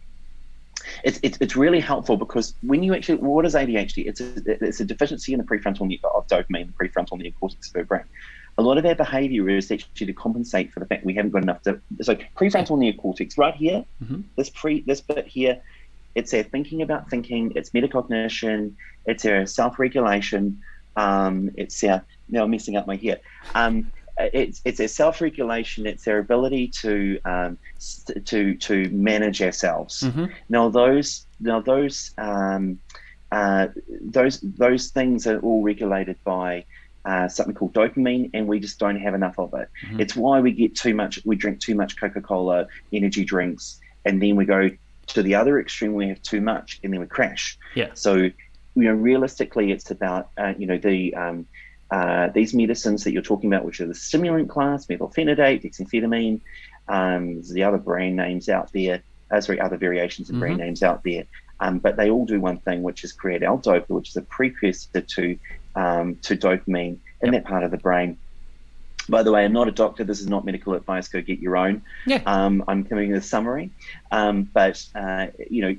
it's, it's, it's really helpful because when you actually what is ADHD? It's a it's a deficiency in the prefrontal of dopamine, the prefrontal neocortex of our brain a lot of our behavior is actually to compensate for the fact we haven't got enough to so prefrontal neocortex right here mm-hmm. this pre this bit here it's our thinking about thinking it's metacognition it's our self-regulation um, it's our now I'm messing up my hair um, it's it's our self-regulation it's our ability to um, to to manage ourselves mm-hmm. now those now those um, uh, those those things are all regulated by uh, something called dopamine, and we just don't have enough of it. Mm-hmm. It's why we get too much, we drink too much Coca Cola, energy drinks, and then we go to the other extreme, we have too much, and then we crash.
Yeah.
So, you know, realistically, it's about, uh, you know, the, um, uh, these medicines that you're talking about, which are the stimulant class, methylphenidate, dexamphetamine, Um, there's the other brand names out there. Uh, sorry, other variations of mm-hmm. brand names out there. Um, but they all do one thing, which is create L-DOPA, which is a precursor to um, to dopamine in yep. that part of the brain. By the way, I'm not a doctor. This is not medical advice. Go get your own.
Yeah.
Um, I'm giving a summary. Um, but, uh, you know,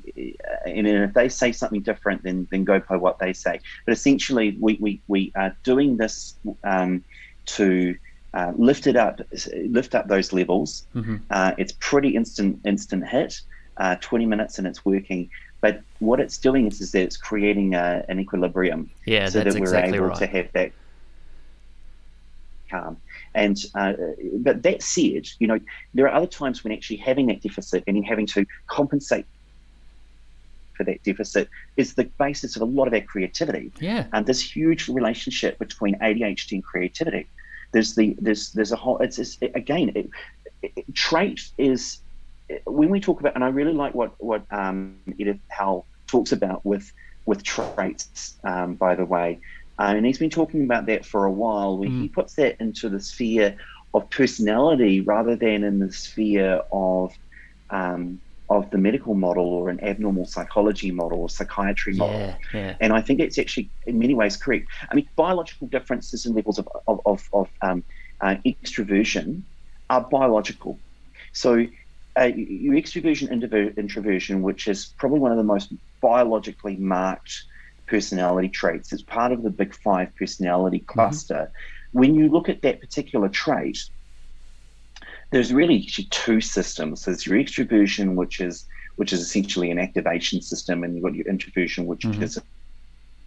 and if they say something different, then, then go by what they say. But essentially, we, we, we are doing this um, to uh, lift it up, lift up those levels. Mm-hmm. Uh, it's pretty instant, instant hit. Uh, 20 minutes and it's working. But what it's doing is, is that it's creating a, an equilibrium.
Yeah, so that we're exactly able right.
to have that calm. And uh, but that said, you know, there are other times when actually having that deficit and having to compensate for that deficit is the basis of a lot of our creativity.
Yeah.
And this huge relationship between ADHD and creativity. There's the there's there's a whole. It's, it's again, it, it, trait is when we talk about, and I really like what what um, Ned Hallowell talks about with with traits. Um, by the way, uh, and he's been talking about that for a while. Where mm. he puts that into the sphere of personality rather than in the sphere of um, of the medical model or an abnormal psychology model or psychiatry model.
Yeah, yeah.
And I think it's actually in many ways correct. I mean, biological differences in levels of of, of, of um, uh, extroversion are biological. So uh, your extroversion introversion, which is probably one of the most biologically marked personality traits. It's part of the big five personality mm-hmm. cluster. Mm-hmm. When you look at that particular trait, there's really actually two systems. There's your extroversion, which is which is essentially an activation system, and you've got your introversion, which mm-hmm. is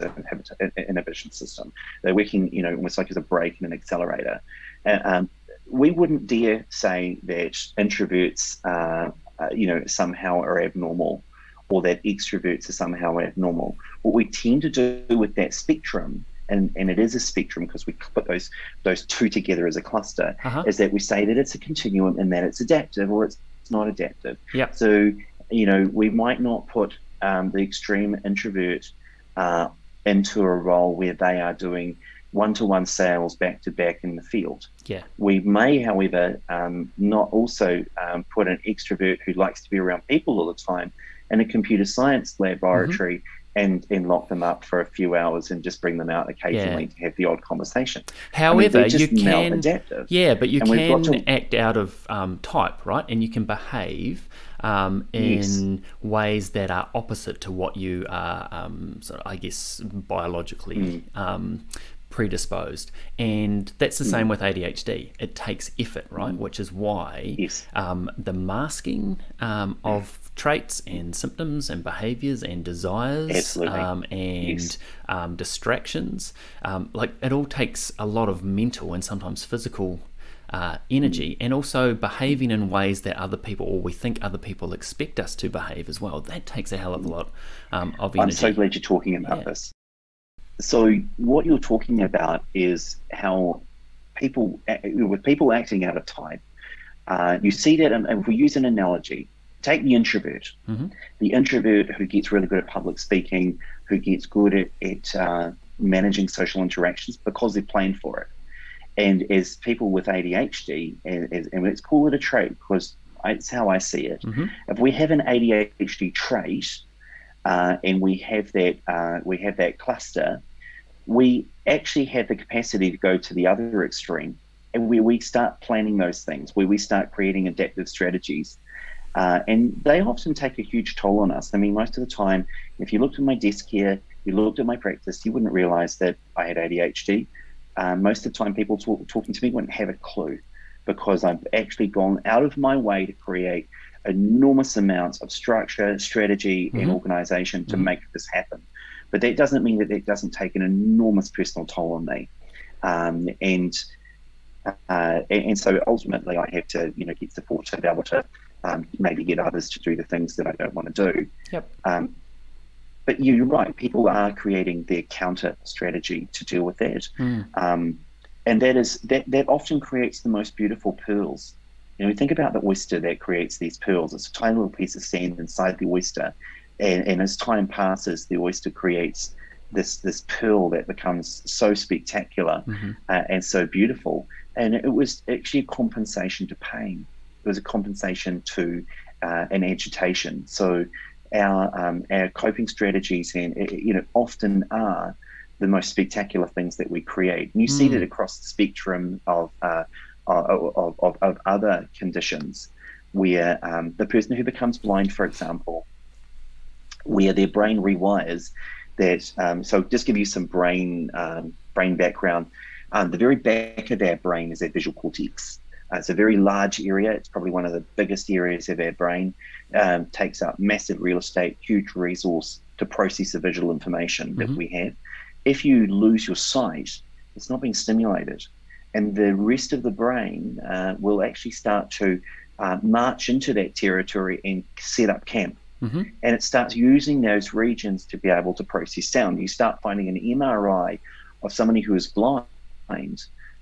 an inhibition system. They're working, you know, almost like as a brake and an accelerator. And, um, we wouldn't dare say that introverts, uh, uh, you know, somehow are abnormal or that extroverts are somehow abnormal. What we tend to do with that spectrum, and, and it is a spectrum because we put those those two together as a cluster, uh-huh. is that we say that it's a continuum and that it's adaptive or it's not adaptive.
Yeah.
So, you know, we might not put um, the extreme introvert uh, into a role where they are doing one-to-one sales back to back in the field.
Yeah.
We may, however, um, not also um, put an extrovert who likes to be around people all the time in a computer science laboratory mm-hmm. and, and lock them up for a few hours and just bring them out occasionally yeah. to have the odd conversation.
However, I mean, you can yeah, but you can to, act out of um, type, right? And you can behave um, in yes. ways that are opposite to what you are, um, sort of, I guess, biologically mm predisposed. And that's the mm. same with ADHD. It takes effort, right? Mm. Which is why
yes.
um, the masking um, of traits and symptoms and behaviors and desires um, and yes. Um, distractions, um, like it all takes a lot of mental and sometimes physical uh, energy mm. and also behaving in ways that other people or we think other people expect us to behave as well. That takes a hell of a lot um, of energy.
I'm so glad you're talking about yeah. this. So what you're talking about is how people, with people acting out of type, uh, you see that, and if we use an analogy, take the introvert, mm-hmm. the introvert who gets really good at public speaking, who gets good at, at uh, managing social interactions because they're playing for it. And as people with ADHD, and, and let's call it a trait because it's how I see it. Mm-hmm. If we have an ADHD trait, uh, and we have that uh, we have that cluster, we actually have the capacity to go to the other extreme, and where we start planning those things, where we start creating adaptive strategies. Uh, and they often take a huge toll on us. I mean, most of the time, if you looked at my desk here, you looked at my practice, you wouldn't realize that I had ADHD. Uh, most of the time, people talk, talking to me wouldn't have a clue because I've actually gone out of my way to create enormous amounts of structure, strategy, mm-hmm. and organization to mm-hmm. make this happen. But that doesn't mean that it doesn't take an enormous personal toll on me. Um, and, uh, and so ultimately, I have to you know get support to be able to um, maybe get others to do the things that I don't want to do.
Yep.
Um, but you're right. People are creating their counter strategy to deal with that, mm. um, and that is that that often creates the most beautiful pearls you know, think about the oyster that creates these pearls. It's a tiny little piece of sand inside the oyster, and, and as time passes, the oyster creates this this pearl that becomes so spectacular mm-hmm. uh, and so beautiful. And it was actually a compensation to pain. There's a compensation to uh, an agitation. So our um, our coping strategies and you know often are the most spectacular things that we create. And you mm. see that across the spectrum of, uh, of, of, of, other conditions, where um, the person who becomes blind, for example, where their brain rewires that. Um, so just give you some brain um, brain background. Um, the very back of our brain is our visual cortex. Uh, it's a very large area. It's probably one of the biggest areas of our brain. Um, takes up massive real estate, huge resource to process the visual information mm-hmm. that we have. If you lose your sight, it's not being stimulated, and the rest of the brain uh, will actually start to uh, march into that territory and set up camp. Mm-hmm. And it starts using those regions to be able to process sound. You start finding an MRI of somebody who is blind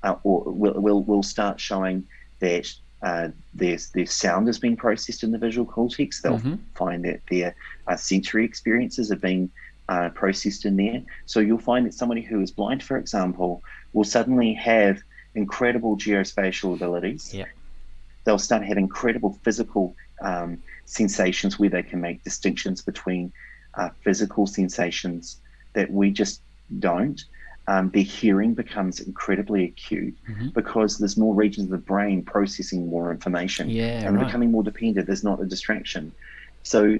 uh, or will, will, will start showing that uh, their, their sound is being processed in the visual cortex. They'll mm-hmm. find that their uh, sensory experiences are being uh, processed in there. So you'll find that somebody who is blind, for example, will suddenly have incredible geospatial abilities.
Yeah.
They'll start having incredible physical um, sensations where they can make distinctions between uh, physical sensations that we just don't um, their hearing becomes incredibly acute mm-hmm. because there's more regions of the brain processing more information
yeah,
and
right.
becoming more dependent. There's not a distraction. So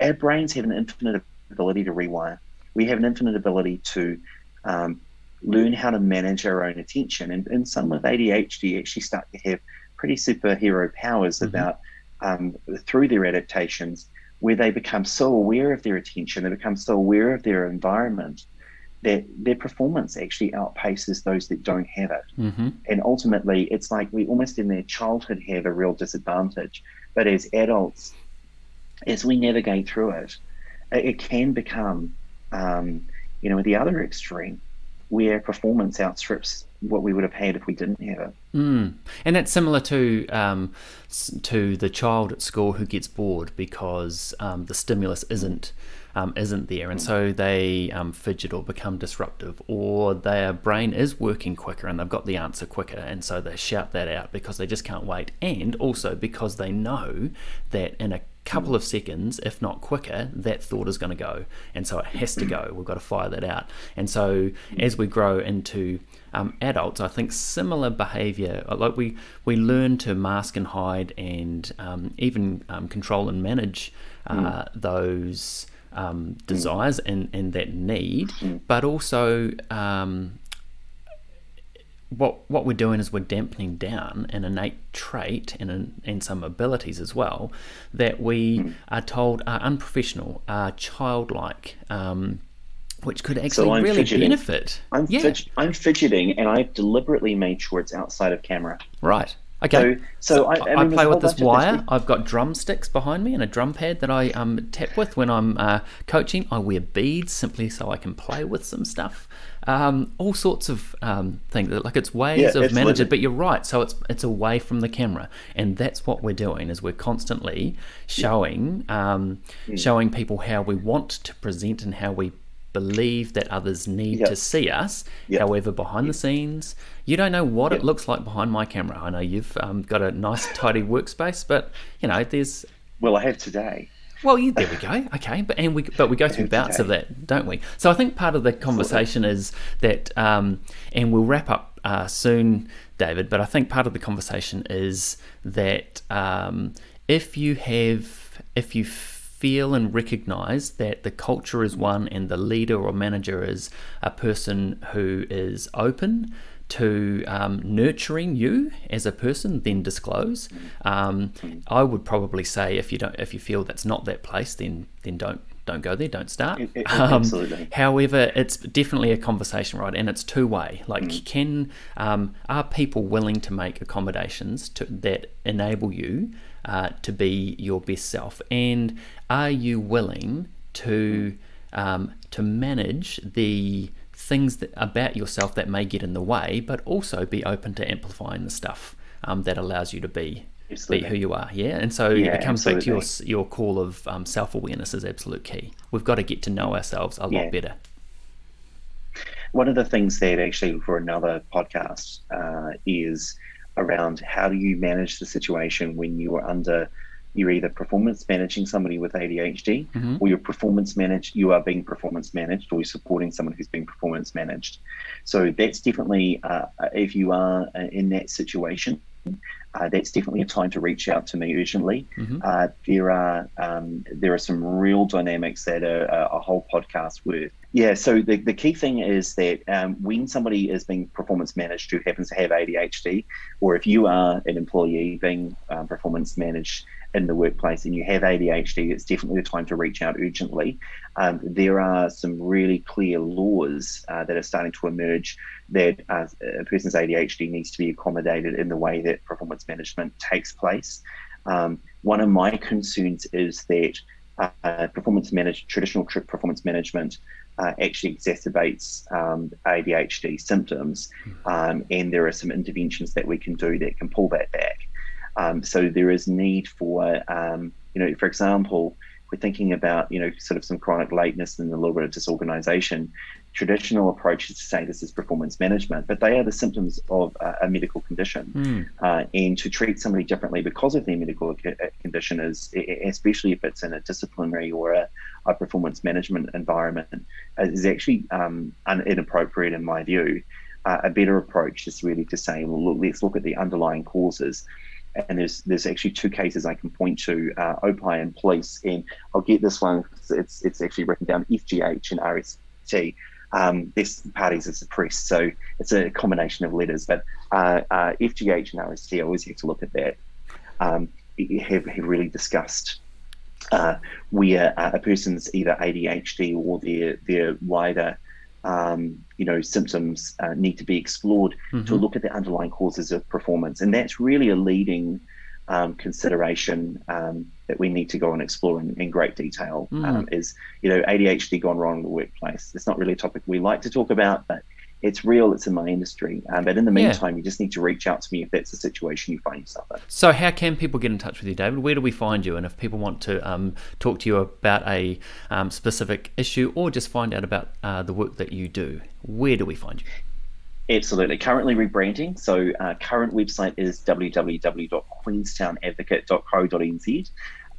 our brains have an infinite ability to rewire. We have an infinite ability to um, learn how to manage our own attention. And, and some with ADHD actually start to have pretty superhero powers mm-hmm. about um, through their adaptations where they become so aware of their attention, they become so aware of their environment that their performance actually outpaces those that don't have it.
Mm-hmm.
And ultimately, it's like we almost in their childhood have a real disadvantage. But as adults, as we navigate through it, it can become, um, you know, the other extreme where performance outstrips what we would have had if we didn't have it.
Mm. And that's similar to um, to the child at school who gets bored because um, the stimulus isn't um, isn't there, and so they um, fidget or become disruptive, or their brain is working quicker and they've got the answer quicker, and so they shout that out because they just can't wait, and also because they know that in a couple of seconds, if not quicker, that thought is going to go, and so it has to go. We've got to fire that out, and so as we grow into um, adults, I think similar behaviour, like we we learn to mask and hide, and um, even um, control and manage uh, mm. those um, desires and, and that need,
mm.
but also um, what what we're doing is we're dampening down an innate trait and and some abilities as well that we mm. are told are unprofessional, are childlike. Um, which could actually so really fidgeting. benefit.
I'm, yeah. Fidg- I'm fidgeting, and I've deliberately made sure it's outside of camera.
Right. Okay.
So, so I, I,
mean, I play with this wire. I've got drumsticks behind me and a drum pad that I um, tap with when I'm uh, coaching. I wear beads simply so I can play with some stuff. Um, all sorts of um, things. Like it's ways yeah, of managing. But you're right. So it's it's away from the camera, and that's what we're doing. Is we're constantly showing um, mm. showing people how we want to present and how we believe that others need yep. to see us. Yep. However, behind yep. the scenes, you don't know what it looks like behind my camera. I know you've um, got a nice, tidy workspace, but you know, there's.
Well, I have today.
Well, yeah, there we go. Okay, but and we but we go through bouts of that, don't we? So I think part of the conversation is that, um, and we'll wrap up uh, soon, David. But I think part of the conversation is that um, if you have, if you feel and recognize that the culture is one and the leader or manager is a person who is open to um, nurturing you as a person, then disclose. Um, I would probably say if you don't, if you feel that's not that place, then then don't don't go there, don't start.
Um, absolutely.
However, it's definitely a conversation, right? And it's two way. Like, mm. can um, are people willing to make accommodations to, that enable you uh, to be your best self, and are you willing to um, to manage the things that, about yourself that may get in the way, but also be open to amplifying the stuff um, that allows you to be absolutely. be who you are. Yeah, and so yeah, it comes absolutely. back to your your call of um, self awareness is absolute key. We've got to get to know ourselves a yeah. lot better.
One of the things that actually for another podcast uh, is around how do you manage the situation when you are under you're either performance managing somebody with ADHD mm-hmm. or you're performance managed, you are being performance managed or you're supporting someone who's being performance managed. So that's definitely, uh, if you are uh, in that situation, uh, that's definitely a time to reach out to me urgently. Mm-hmm. Uh, there are um, there are some real dynamics that are a whole podcast worth. Yeah, so the, the key thing is that um, when somebody is being performance managed who happens to have ADHD, or if you are an employee being um, performance managed, in the workplace and you have ADHD, it's definitely the time to reach out urgently. Um, there are some really clear laws uh, that are starting to emerge that uh, a person's ADHD needs to be accommodated in the way that performance management takes place. Um, one of my concerns is that uh, performance managed traditional performance management uh, actually exacerbates um, ADHD symptoms, hmm. um, and there are some interventions that we can do that can pull that back. Um, so there is need for, um, you know, for example, we're thinking about, you know, sort of some chronic lateness and a little bit of disorganization. Traditional approaches to say this is performance management, but they are the symptoms of a medical condition. Mm. Uh, and to treat somebody differently because of their medical uh, condition is, especially if it's in a disciplinary or a, a performance management environment, is actually um, inappropriate in my view. Uh, a better approach is really to say, well, look, let's look at the underlying causes and there's there's actually two cases I can point to, uh, OPI and police, and I'll get this one. It's it's actually written down FGH and RST. Um, this parties are suppressed, so it's a combination of letters. But uh, uh, FGH and RST, I always have to look at that. Um, have have really discussed uh, where a person's either ADHD or their their wider um, you know symptoms uh, need to be explored mm-hmm. to look at the underlying causes of performance, and that's really a leading um, consideration um, that we need to go and explore in, in great detail. Mm. is you know ADHD gone wrong in the workplace? It's not really a topic we like to talk about, but it's real, it's in my industry. Um, but in the meantime, yeah. you just need to reach out to me if that's the situation you find yourself in.
So, how can people get in touch with you, David? Where do we find you? And if people want to um, talk to you about a um, specific issue or just find out about uh, the work that you do, where do we find you?
Absolutely. Currently rebranding. So, uh, current website is www.queenstownadvocate.co.nz.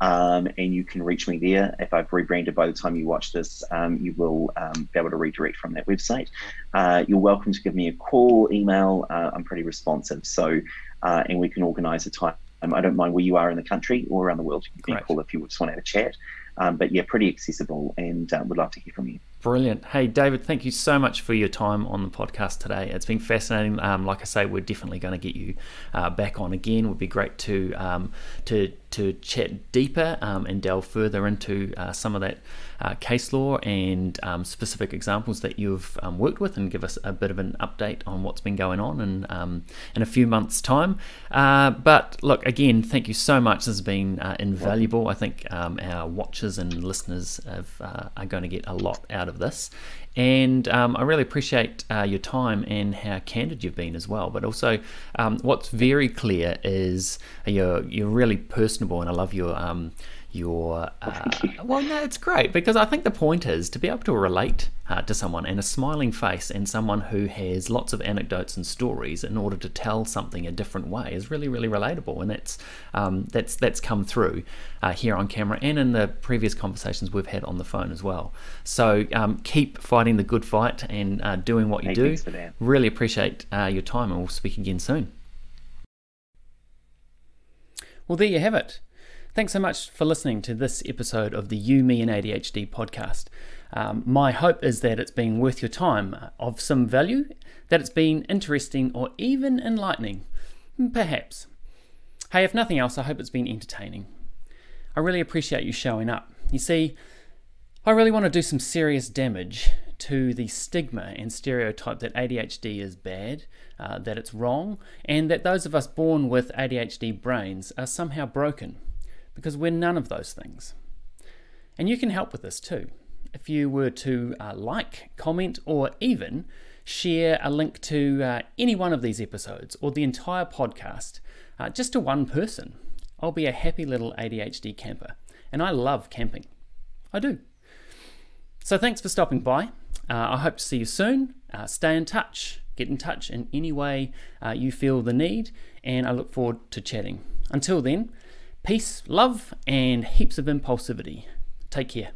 Um, and you can reach me there. If I've rebranded by the time you watch this, um, you will um, be able to redirect from that website. Uh, you're welcome to give me a call, email. Uh, I'm pretty responsive. So, uh, and we can organise a time. I don't mind where you are in the country or around the world. You can call if you just want to have a chat. Um, but yeah, pretty accessible and uh, would love to hear from you.
Brilliant. Hey, David, thank you so much for your time on the podcast today. It's been fascinating. Um, like I say, we're definitely going to get you uh, back on again. It would be great to um, to to chat deeper um, and delve further into uh, some of that uh, case law and um, specific examples that you've um, worked with, and give us a bit of an update on what's been going on in um, in a few months' time. Uh, but look, again, thank you so much. This has been uh, invaluable. I think our watchers and listeners have, uh, are going to get a lot out of this. And um, I really appreciate uh, your time and how candid you've been as well. But also, um, what's very clear is you're you're really personable, and I love your um, your uh, well no it's great because i think the point is to be able to relate uh, to someone and a smiling face and someone who has lots of anecdotes and stories in order to tell something a different way is really really relatable and that's um, that's that's come through uh, here on camera and in the previous conversations we've had on the phone as well. So um, keep fighting the good fight and uh, doing what you hey, do. really appreciate uh, your time and we'll speak again soon. Well there you have it Thanks so much for listening to this episode of the You, Me, and ADHD podcast. Um, my hope is that it's been worth your time, uh, of some value, that it's been interesting or even enlightening. Perhaps. Hey, if nothing else, I hope it's been entertaining. I really appreciate you showing up. You see, I really want to do some serious damage to the stigma and stereotype that ADHD is bad, uh, that it's wrong, and that those of us born with ADHD brains are somehow broken because we're none of those things. And you can help with this too. If you were to uh, like, comment, or even share a link to uh, any one of these episodes or the entire podcast uh, just to one person, I'll be a happy little ADHD camper. And I love camping. I do. So thanks for stopping by. Uh, I hope to see you soon. Uh, stay in touch. Get in touch in any way uh, you feel the need. and I look forward to chatting. Until then, peace, love, and heaps of impulsivity. Take care.